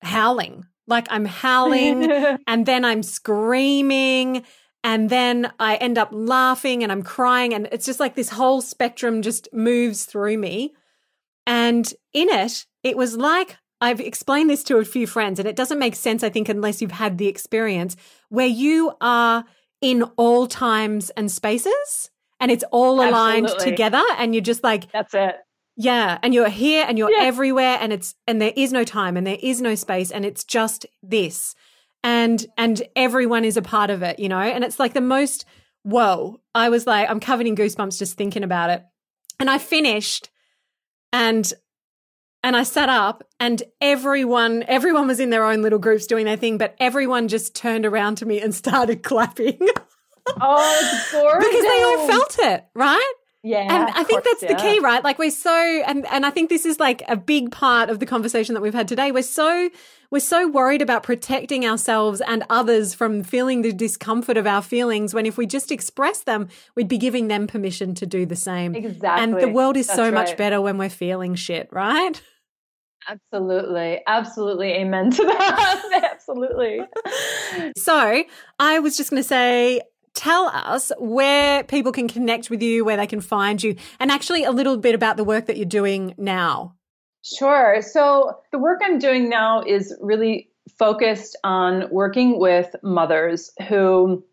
howling. Like I'm howling <laughs> and then I'm screaming and then I end up laughing and I'm crying. And it's just like this whole spectrum just moves through me. And in it, it was like I've explained this to a few friends, and it doesn't make sense, I think, unless you've had the experience where you are in all times and spaces and it's all aligned Absolutely. together. And you're just like, That's it. Yeah. And you're here and you're Yeah. everywhere and it's, and there is no time and there is no space and it's just this. And, and everyone is a part of it, you know? And it's like the most, whoa. I was like, I'm covered in goosebumps just thinking about it. And I finished and and I sat up and everyone everyone was in their own little groups doing their thing, but everyone just turned around to me and started <laughs> clapping Oh, it's <laughs> gorgeous. because they all felt it, right? Yeah. and I think course, that's the key, right? Like we're so and and I think this is like a big part of the conversation that we've had today. We're so we're so worried about protecting ourselves and others from feeling the discomfort of our feelings when if we just express them, we'd be giving them permission to do the same. Exactly. And the world is That's so much better when we're feeling shit, right? Absolutely. Absolutely. Amen to that. <laughs> Absolutely. <laughs> So I was just going to say, tell us where people can connect with you, where they can find you, and actually a little bit about the work that you're doing now. Sure. So the work I'm doing now is really focused on working with mothers who,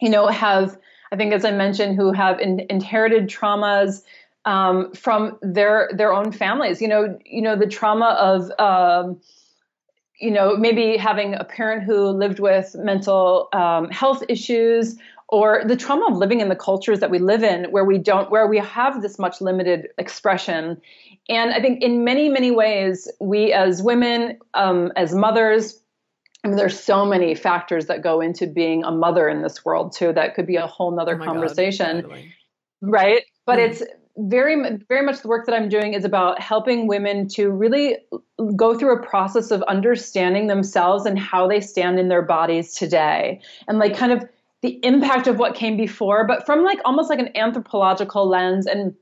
you know, have, I think, as I mentioned, who have in, inherited traumas um, from their their own families. You know, you know the trauma of. Um, you know, maybe having a parent who lived with mental um, health issues, or the trauma of living in the cultures that we live in, where we don't, where we have this much limited expression. And I think in many, many ways, we as women, um, as mothers, I mean, there's so many factors that go into being a mother in this world too. That could be a whole nother Oh my God, conversation right but Mm. it's very very much the work that i'm doing is about helping women to really go through a process of understanding themselves and how they stand in their bodies today and like kind of the impact of what came before but from like almost like an anthropological lens and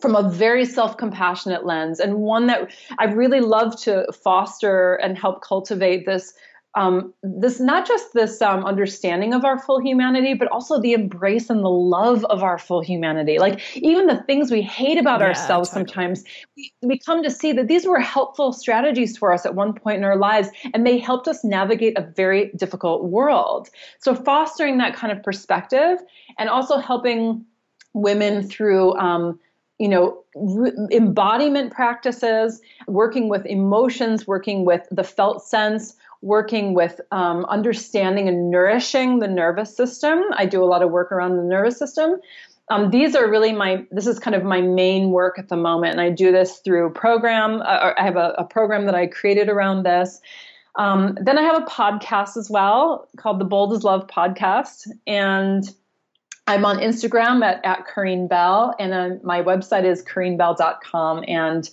from a very self-compassionate lens and one that i really love to foster and help cultivate this um, this not just this um, understanding of our full humanity, but also the embrace and the love of our full humanity. Like even the things we hate about Yeah, ourselves totally. sometimes, we, we come to see that these were helpful strategies for us at one point in our lives, and they helped us navigate a very difficult world. So fostering that kind of perspective, and also helping women through. Um, you know, re- embodiment practices, working with emotions, working with the felt sense, working with um, understanding and nourishing the nervous system. I do a lot of work around the nervous system. Um, these are really my, this is kind of my main work at the moment. And I do this through program. Uh, I have a, a program that I created around this. Um, then I have a podcast as well called the Bold as Love podcast. And I'm on Instagram at, at Corrine Bell, and uh, my website is CorrineBell.com. And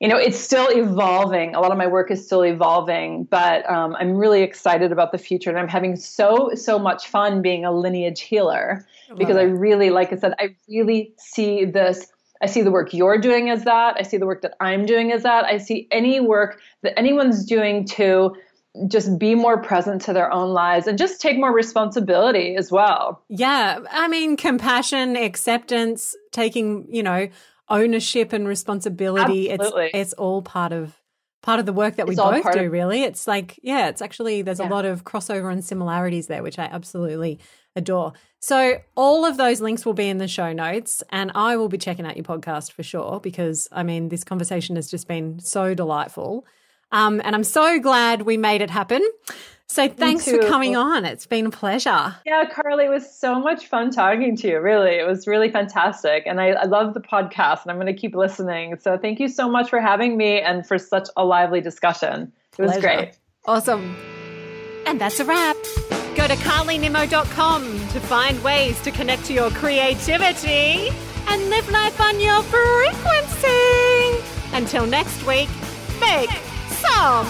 you know, it's still evolving. A lot of my work is still evolving, but um, I'm really excited about the future, and I'm having so so much fun being a lineage healer because I really, like I said, I really see this. I see the work you're doing as that. I see the work that I'm doing as that. I see any work that anyone's doing to just be more present to their own lives and just take more responsibility as well. Yeah. I mean, compassion, acceptance, taking, you know, ownership and responsibility. Absolutely. It's it's all part of part of the work that we It's both do, of- really. It's like, yeah, it's actually, there's a lot of crossover and similarities there, which I absolutely adore. So, all of those links will be in the show notes, and I will be checking out your podcast for sure because, I mean, this conversation has just been so delightful. Um, and I'm so glad we made it happen. So, thanks for coming on. It's been a pleasure. Yeah, Carly, it was so much fun talking to you. Really, it was really fantastic, and I, I love the podcast, and I'm going to keep listening. So, thank you so much for having me and for such a lively discussion. It was Pleasure. great. Awesome. And that's a wrap. Go to carlynimmo.com to find ways to connect to your creativity and live life on your frequency. Until next week, make some